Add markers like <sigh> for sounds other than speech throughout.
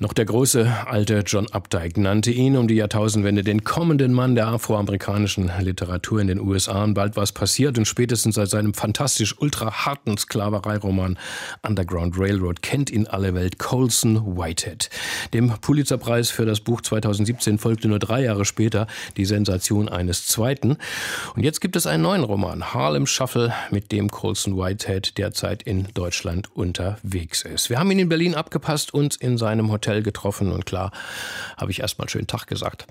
noch der große alte John Updike nannte ihn um die Jahrtausendwende den kommenden Mann der afroamerikanischen Literatur in den USA. Und bald war es passiert und spätestens seit seinem fantastisch ultra harten Sklavereiroman Underground Railroad kennt ihn alle Welt Colson Whitehead. Dem Pulitzerpreis für das Buch 2017 folgte nur drei Jahre später die Sensation eines zweiten. Und jetzt gibt es einen neuen Roman, Harlem Shuffle, mit dem Colson Whitehead derzeit in Deutschland unterwegs ist. Wir haben ihn in Berlin abgepasst und in seinem Hotel Hotel getroffen und klar habe ich erstmal schönen Tag gesagt.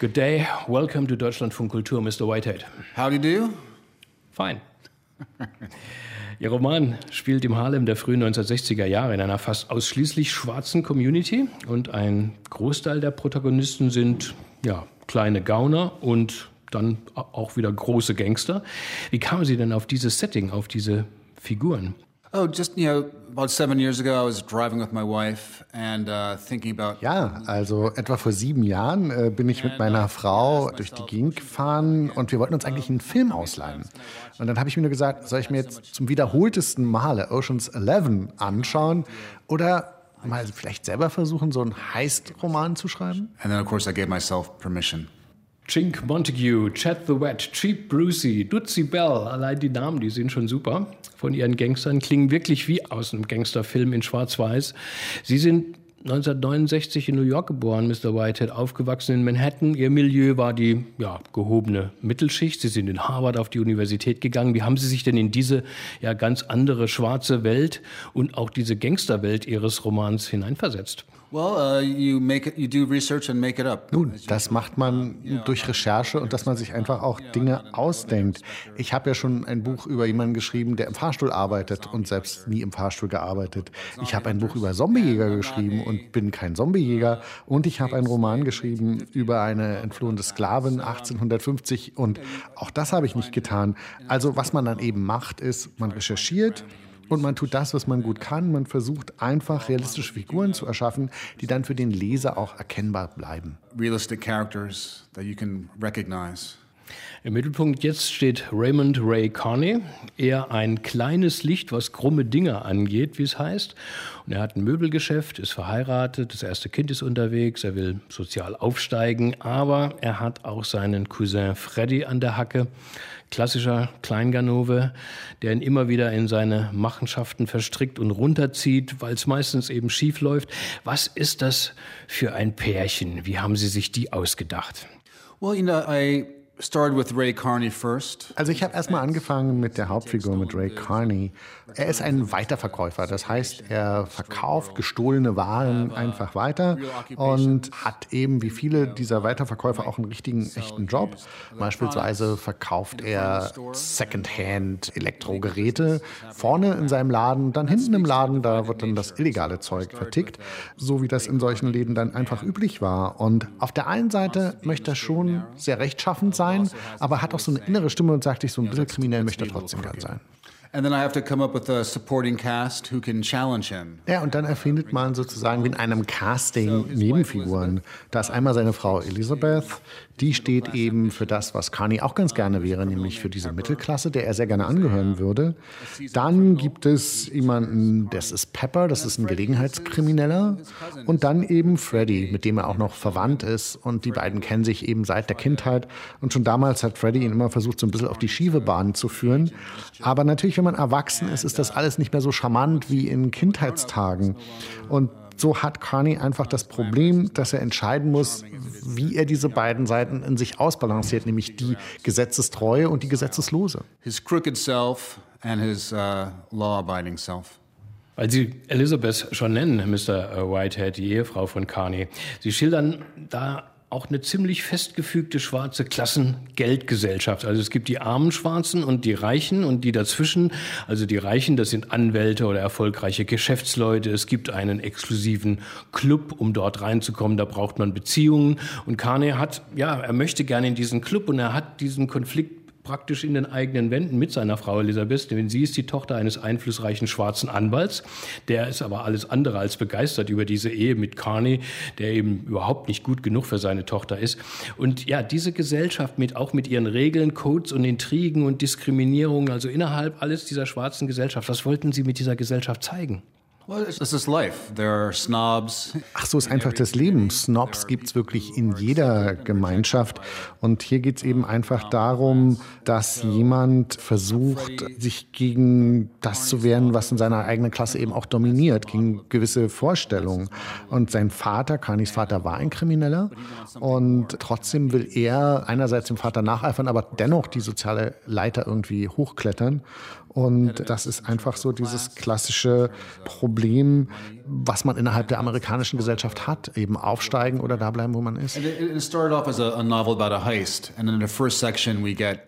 Good day, welcome to Deutschlandfunk Kultur, Mr. Whitehead. How do you do? Fine. <laughs> Ihr Roman spielt im Harlem der frühen 1960er Jahre in einer fast ausschließlich schwarzen Community und ein Großteil der Protagonisten sind ja, kleine Gauner und dann auch wieder große Gangster. Wie kamen Sie denn auf dieses Setting, auf diese Figuren? Oh, just you know, about seven years ago, I was driving with my wife and uh, thinking about. Ja, also etwa vor sieben Jahren äh, bin ich mit meiner Frau durch die Gegend gefahren und wir wollten uns eigentlich einen Film ausleihen. Und dann habe ich mir nur gesagt, soll ich mir jetzt zum wiederholtesten Male Ocean's Eleven anschauen oder mal vielleicht selber versuchen, so einen Heist-Roman zu schreiben? And then of course I gave myself permission. Chink Montague, Chad the Wet, Cheap Brucey, Dutzy Bell, allein die Namen, die sind schon super von ihren Gangstern, klingen wirklich wie aus einem Gangsterfilm in Schwarz-Weiß. Sie sind 1969 in New York geboren, Mr. Whitehead, aufgewachsen in Manhattan. Ihr Milieu war die ja, gehobene Mittelschicht. Sie sind in Harvard auf die Universität gegangen. Wie haben Sie sich denn in diese ja ganz andere schwarze Welt und auch diese Gangsterwelt Ihres Romans hineinversetzt? Well, uh, you make it, you do research and make it up. Nun, das macht man durch Recherche und dass man sich einfach auch Dinge ausdenkt. Ich habe ja schon ein Buch über jemanden geschrieben, der im Fahrstuhl arbeitet und selbst nie im Fahrstuhl gearbeitet. Ich habe ein Buch über Zombiejäger geschrieben und bin kein Zombiejäger. Und ich habe einen Roman geschrieben über eine entflohene Sklavin 1850 und auch das habe ich nicht getan. Also was man dann eben macht, ist, man recherchiert, und man tut das, was man gut kann. Man versucht einfach realistische Figuren zu erschaffen, die dann für den Leser auch erkennbar bleiben. Realistic characters that you can recognize. Im Mittelpunkt jetzt steht Raymond Ray Carney, eher ein kleines Licht, was krumme Dinge angeht, wie es heißt. Und er hat ein Möbelgeschäft, ist verheiratet, das erste Kind ist unterwegs, er will sozial aufsteigen, aber er hat auch seinen Cousin Freddy an der Hacke klassischer Kleinganove, der ihn immer wieder in seine Machenschaften verstrickt und runterzieht, weil es meistens eben schief läuft. Was ist das für ein Pärchen? Wie haben Sie sich die ausgedacht? Well, you know, I also ich habe erstmal angefangen mit der Hauptfigur, mit Ray Carney. Er ist ein Weiterverkäufer, das heißt, er verkauft gestohlene Waren einfach weiter und hat eben wie viele dieser Weiterverkäufer auch einen richtigen, echten Job. Beispielsweise verkauft er Secondhand Elektrogeräte vorne in seinem Laden, dann hinten im Laden, da wird dann das illegale Zeug vertickt, so wie das in solchen Läden dann einfach üblich war. Und auf der einen Seite möchte er schon sehr rechtschaffend sein, sein, aber hat auch so eine innere Stimme und sagt sich, so ein bisschen kriminell möchte er trotzdem gern sein. And then I have to come up with a supporting cast who can challenge him. Ja, und dann erfindet man sozusagen wie in einem Casting Nebenfiguren. Da ist einmal seine Frau Elizabeth, die steht eben für das, was Carney auch ganz gerne wäre, nämlich für diese Mittelklasse, der er sehr gerne angehören würde. Dann gibt es jemanden, das ist Pepper, das ist ein Gelegenheitskrimineller. Und dann eben Freddy, mit dem er auch noch verwandt ist. Und die beiden kennen sich eben seit der Kindheit. Und schon damals hat Freddy ihn immer versucht, so ein bisschen auf die schiefe Bahn zu führen. Aber natürlich, wenn man erwachsen ist, ist das alles nicht mehr so charmant wie in Kindheitstagen. Und so hat Carney einfach das Problem, dass er entscheiden muss, wie er diese beiden Seiten in sich ausbalanciert, nämlich die Gesetzestreue und die Gesetzeslose. His crooked self and his uh, law-abiding self. Weil Sie Elizabeth schon nennen, Mr. Whitehead, die Ehefrau von Carney. Sie schildern da auch eine ziemlich festgefügte schwarze Klassengeldgesellschaft. Also es gibt die armen Schwarzen und die Reichen und die dazwischen. Also die Reichen, das sind Anwälte oder erfolgreiche Geschäftsleute. Es gibt einen exklusiven Club, um dort reinzukommen. Da braucht man Beziehungen. Und Kane hat, ja, er möchte gerne in diesen Club und er hat diesen Konflikt praktisch in den eigenen Wänden mit seiner Frau Elisabeth, denn sie ist die Tochter eines einflussreichen schwarzen Anwalts. Der ist aber alles andere als begeistert über diese Ehe mit Carney, der eben überhaupt nicht gut genug für seine Tochter ist. Und ja, diese Gesellschaft mit, auch mit ihren Regeln, Codes und Intrigen und Diskriminierungen, also innerhalb alles dieser schwarzen Gesellschaft, was wollten Sie mit dieser Gesellschaft zeigen? Ach so, ist einfach das Leben. Snobs gibt es wirklich in jeder Gemeinschaft. Und hier geht es eben einfach darum, dass jemand versucht, sich gegen das zu wehren, was in seiner eigenen Klasse eben auch dominiert, gegen gewisse Vorstellungen. Und sein Vater, Kanis Vater, war ein Krimineller. Und trotzdem will er einerseits dem Vater nacheifern, aber dennoch die soziale Leiter irgendwie hochklettern. Und das ist einfach so dieses klassische Problem, was man innerhalb der amerikanischen Gesellschaft hat, eben aufsteigen oder da bleiben, wo man ist.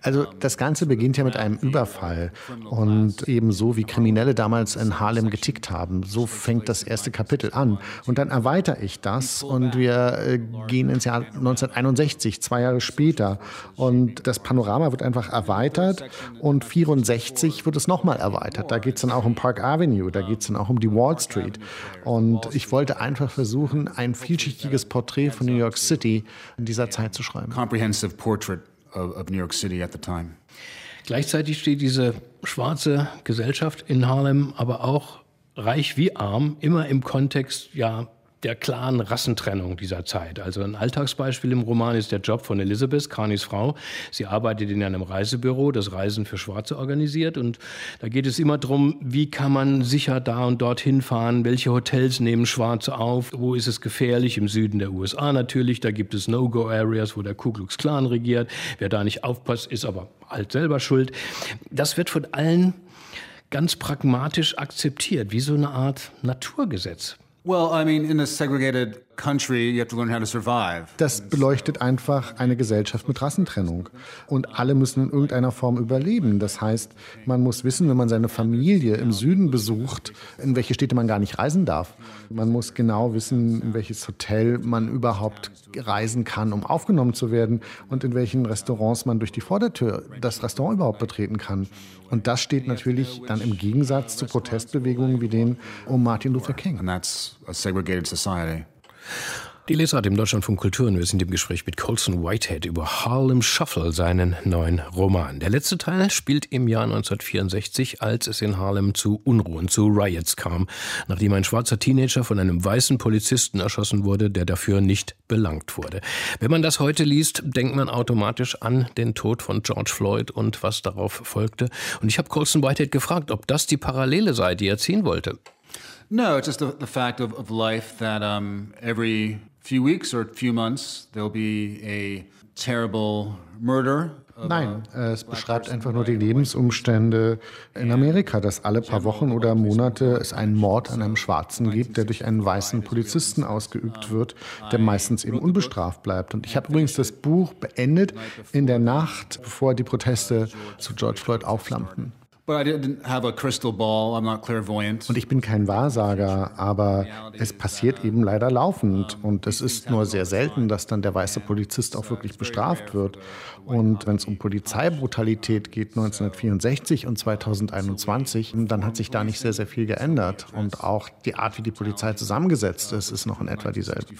Also das Ganze beginnt ja mit einem Überfall und ebenso wie Kriminelle damals in Harlem getickt haben. So fängt das erste Kapitel an. Und dann erweitere ich das und wir äh, gehen ins Jahr 1961, zwei Jahre später. Und das Panorama wird einfach erweitert und 64 wird es nochmal erweitert. Da geht es dann auch um Park Avenue, da geht es dann auch um die Wall Street. Und ich wollte einfach versuchen, ein vielschichtiges Porträt von New York City in dieser Zeit zu schreiben. Comprehensive portrait of New York City at the time. Gleichzeitig steht diese schwarze Gesellschaft in Harlem aber auch reich wie arm immer im Kontext ja der klaren Rassentrennung dieser Zeit. Also ein Alltagsbeispiel im Roman ist der Job von Elizabeth, Carnys Frau. Sie arbeitet in einem Reisebüro, das Reisen für Schwarze organisiert. Und da geht es immer darum, wie kann man sicher da und dorthin fahren, welche Hotels nehmen Schwarze auf, wo ist es gefährlich, im Süden der USA natürlich, da gibt es No-Go-Areas, wo der Ku Klux Klan regiert. Wer da nicht aufpasst, ist aber halt selber schuld. Das wird von allen ganz pragmatisch akzeptiert, wie so eine Art Naturgesetz. Well, I mean, in a segregated das beleuchtet einfach eine Gesellschaft mit Rassentrennung. Und alle müssen in irgendeiner Form überleben. Das heißt, man muss wissen, wenn man seine Familie im Süden besucht, in welche Städte man gar nicht reisen darf. Man muss genau wissen, in welches Hotel man überhaupt reisen kann, um aufgenommen zu werden und in welchen Restaurants man durch die Vordertür das Restaurant überhaupt betreten kann. Und das steht natürlich dann im Gegensatz zu Protestbewegungen wie den um Martin Luther King. And that's a segregated society. Die Lesart im Deutschlandfunk Kultur und wir sind im Gespräch mit Colson Whitehead über Harlem Shuffle, seinen neuen Roman. Der letzte Teil spielt im Jahr 1964, als es in Harlem zu Unruhen, zu Riots kam, nachdem ein schwarzer Teenager von einem weißen Polizisten erschossen wurde, der dafür nicht belangt wurde. Wenn man das heute liest, denkt man automatisch an den Tod von George Floyd und was darauf folgte. Und ich habe Colson Whitehead gefragt, ob das die Parallele sei, die er ziehen wollte. No, it's just the, the fact of, of life that um, every few weeks or few months there'll be a terrible murder Nein, es beschreibt einfach nur die Lebensumstände in Amerika, dass alle paar Wochen oder Monate es einen Mord an einem Schwarzen gibt, der durch einen weißen Polizisten ausgeübt wird, der meistens eben unbestraft bleibt. Und ich habe übrigens das Buch beendet in der Nacht, bevor die Proteste zu George Floyd aufflammten. Und ich bin kein Wahrsager, aber es passiert eben leider laufend. Und es ist nur sehr selten, dass dann der weiße Polizist auch wirklich bestraft wird. Und wenn es um Polizeibrutalität geht, 1964 und 2021, dann hat sich da nicht sehr, sehr viel geändert. Und auch die Art, wie die Polizei zusammengesetzt ist, ist noch in etwa dieselbe.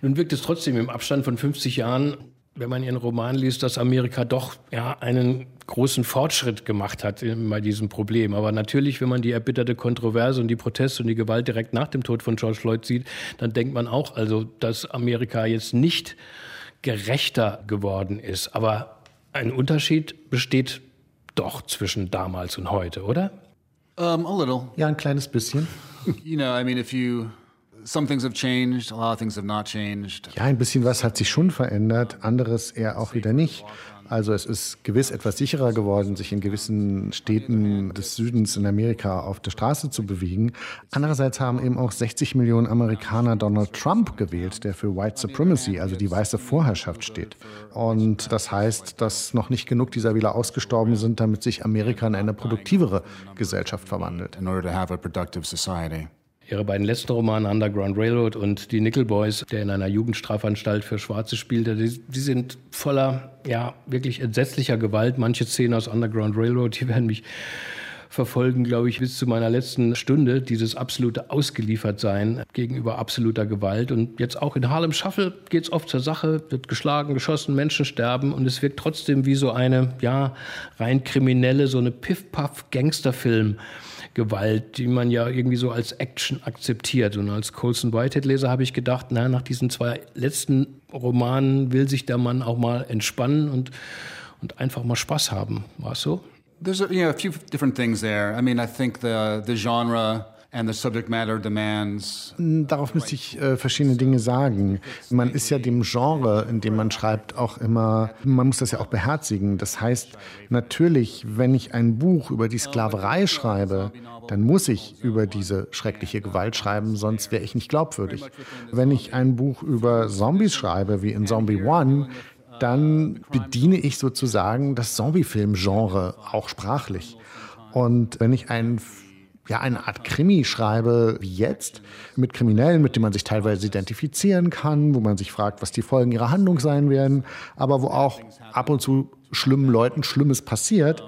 Nun wirkt es trotzdem im Abstand von 50 Jahren wenn man Ihren Roman liest, dass Amerika doch ja, einen großen Fortschritt gemacht hat bei diesem Problem. Aber natürlich, wenn man die erbitterte Kontroverse und die Proteste und die Gewalt direkt nach dem Tod von George Floyd sieht, dann denkt man auch, also, dass Amerika jetzt nicht gerechter geworden ist. Aber ein Unterschied besteht doch zwischen damals und heute, oder? Um, a little. Ja, ein kleines bisschen. you know, I mean, if you some things have changed, a lot of things have not changed. Ja, ein bisschen was hat sich schon verändert, anderes eher auch wieder nicht. Also es ist gewiss etwas sicherer geworden, sich in gewissen Städten des Südens in Amerika auf der Straße zu bewegen. Andererseits haben eben auch 60 Millionen Amerikaner Donald Trump gewählt, der für White Supremacy, also die weiße Vorherrschaft steht. Und das heißt, dass noch nicht genug dieser Wähler ausgestorben sind, damit sich Amerika in eine produktivere Gesellschaft verwandelt. In order to have a productive society. Ihre beiden letzten Romane, Underground Railroad und Die Nickel Boys, der in einer Jugendstrafanstalt für Schwarze spielte, die, die, sind voller, ja, wirklich entsetzlicher Gewalt. Manche Szenen aus Underground Railroad, die werden mich verfolgen, glaube ich, bis zu meiner letzten Stunde, dieses absolute Ausgeliefertsein gegenüber absoluter Gewalt. Und jetzt auch in Harlem Shuffle geht es oft zur Sache, wird geschlagen, geschossen, Menschen sterben und es wirkt trotzdem wie so eine, ja, rein kriminelle, so eine Piff-Puff-Gangsterfilm. Gewalt, die man ja irgendwie so als Action akzeptiert. Und als Colson Whitehead-Leser habe ich gedacht, na, nach diesen zwei letzten Romanen will sich der Mann auch mal entspannen und, und einfach mal Spaß haben. War es so? There's a, you know, a few different things there. I mean, I think the, the genre Darauf müsste ich äh, verschiedene Dinge sagen. Man ist ja dem Genre, in dem man schreibt, auch immer, man muss das ja auch beherzigen. Das heißt, natürlich, wenn ich ein Buch über die Sklaverei schreibe, dann muss ich über diese schreckliche Gewalt schreiben, sonst wäre ich nicht glaubwürdig. Wenn ich ein Buch über Zombies schreibe, wie in Zombie One, dann bediene ich sozusagen das Zombie-Film-Genre auch sprachlich. Und wenn ich einen ja, eine Art Krimi schreibe, wie jetzt, mit Kriminellen, mit denen man sich teilweise identifizieren kann, wo man sich fragt, was die Folgen ihrer Handlung sein werden, aber wo auch ab und zu schlimmen Leuten Schlimmes passiert,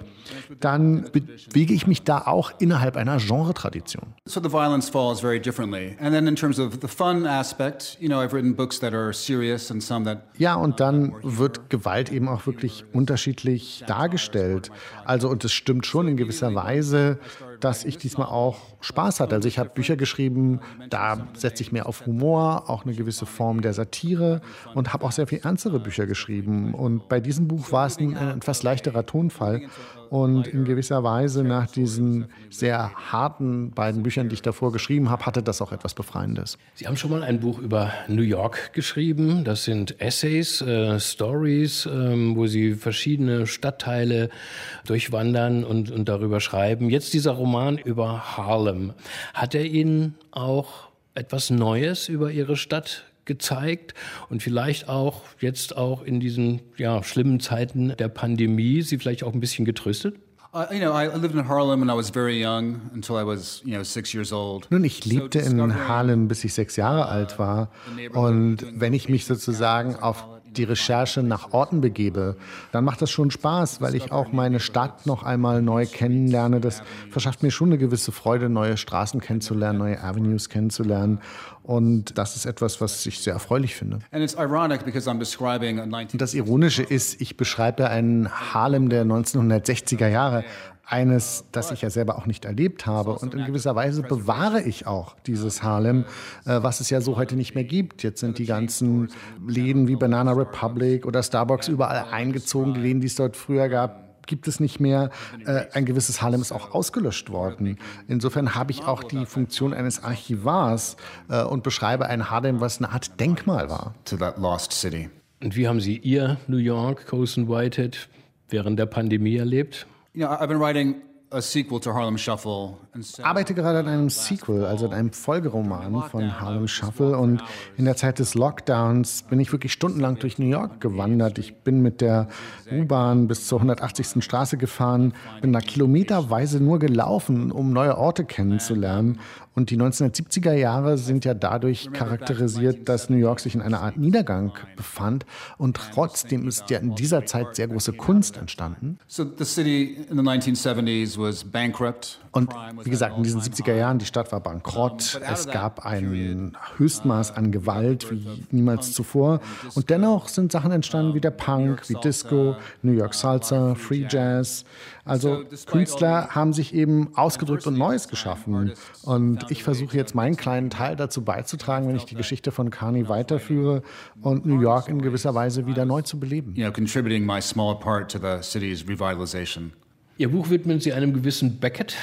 dann bewege ich mich da auch innerhalb einer Genre-Tradition. So the violence falls very differently. And then in terms of the fun aspect, you know, I've written books that are serious and some that Ja, und dann wird Gewalt eben auch wirklich unterschiedlich dargestellt. Also und es stimmt schon in gewisser Weise, dass ich diesmal auch Spaß hatte. Also ich habe Bücher geschrieben, da setze ich mehr auf Humor, auch eine gewisse Form der Satire und habe auch sehr viel ernstere Bücher geschrieben. Und bei diesem Buch war es ein, etwas leichterer Tonfall. Und in gewisser Weise nach diesen sehr harten beiden Büchern, die ich davor geschrieben habe, hatte das auch etwas Befreiendes. Sie haben schon mal ein Buch über New York geschrieben. Das sind Essays, äh, Stories, ähm, wo Sie verschiedene Stadtteile durchwandern und, und darüber schreiben. Jetzt dieser Roman über Harlem. Hat er Ihnen auch etwas Neues über Ihre Stadt gezeigt und vielleicht auch jetzt auch in diesen ja, schlimmen Zeiten der Pandemie Sie vielleicht auch ein bisschen getröstet? Nun, ich lebte in Harlem, bis ich sechs Jahre alt war. Und wenn ich mich sozusagen auf die Recherche nach Orten begebe, dann macht das schon Spaß, weil ich auch meine Stadt noch einmal neu kennenlerne. Das verschafft mir schon eine gewisse Freude, neue Straßen kennenzulernen, neue Avenues kennenzulernen. Und das ist etwas, was ich sehr erfreulich finde. Und das Ironische ist, ich beschreibe einen Harlem der 1960er Jahre eines, das ich ja selber auch nicht erlebt habe. Und in gewisser Weise bewahre ich auch dieses Harlem, äh, was es ja so heute nicht mehr gibt. Jetzt sind die ganzen Läden wie Banana Republic oder Starbucks überall eingezogen, die Läden, die es dort früher gab gibt es nicht mehr. Äh, ein gewisses Harlem ist auch ausgelöscht worden. Insofern habe ich auch die Funktion eines Archivars äh, und beschreibe ein Harlem, was eine Art Denkmal war. To that lost city. Und wie haben Sie Ihr New York, Colson Whitehead, während der Pandemie erlebt? Arbeite gerade an einem Sequel, also an einem Folgeroman von Harlem Shuffle. Und in der Zeit des Lockdowns bin ich wirklich stundenlang durch New York gewandert. Ich bin mit der U-Bahn bis zur 180. Straße gefahren, bin da kilometerweise nur gelaufen, um neue Orte kennenzulernen. Und die 1970er Jahre sind ja dadurch charakterisiert, dass New York sich in einer Art Niedergang befand. Und trotzdem ist ja in dieser Zeit sehr große Kunst entstanden. So the city in the 1970s und wie gesagt, in diesen 70er Jahren, die Stadt war bankrott. Es gab ein Höchstmaß an Gewalt wie niemals zuvor. Und dennoch sind Sachen entstanden wie der Punk, wie Disco, New York Salsa, Free Jazz. Also Künstler haben sich eben ausgedrückt und Neues geschaffen. Und ich versuche jetzt meinen kleinen Teil dazu beizutragen, wenn ich die Geschichte von Carney weiterführe und New York in gewisser Weise wieder neu zu beleben. You know, contributing my small part to the city's revitalization. Ihr Buch widmen Sie einem gewissen Beckett.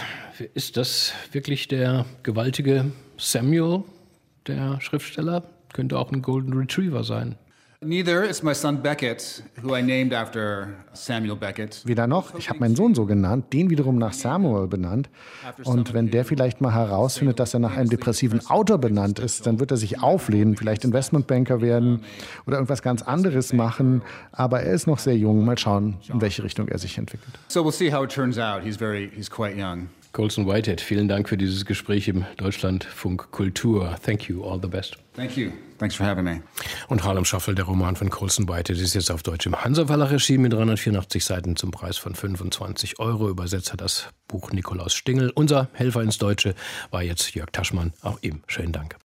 Ist das wirklich der gewaltige Samuel, der Schriftsteller? Könnte auch ein Golden Retriever sein. Neither is my son Beckett, who I named after Samuel Beckett. Weder noch, ich habe meinen Sohn so genannt, den wiederum nach Samuel benannt. Und wenn der vielleicht mal herausfindet, dass er nach einem depressiven Autor benannt ist, dann wird er sich auflehnen, vielleicht Investmentbanker werden oder irgendwas ganz anderes machen. Aber er ist noch sehr jung. Mal schauen, in welche Richtung er sich entwickelt. So we'll see how it turns out. He's very, he's quite young. Colson Whitehead, vielen Dank für dieses Gespräch im Deutschlandfunk Kultur. Thank you, all the best. Thank you. Thanks for having me. Und Harlem Shuffle, der Roman von Colson Whitehead, ist jetzt auf Deutsch im Hansa Verlag erschienen mit 384 Seiten zum Preis von 25 Euro. Übersetzt hat das Buch Nikolaus Stingel. Unser Helfer ins Deutsche war jetzt Jörg Taschmann. Auch ihm schönen Dank.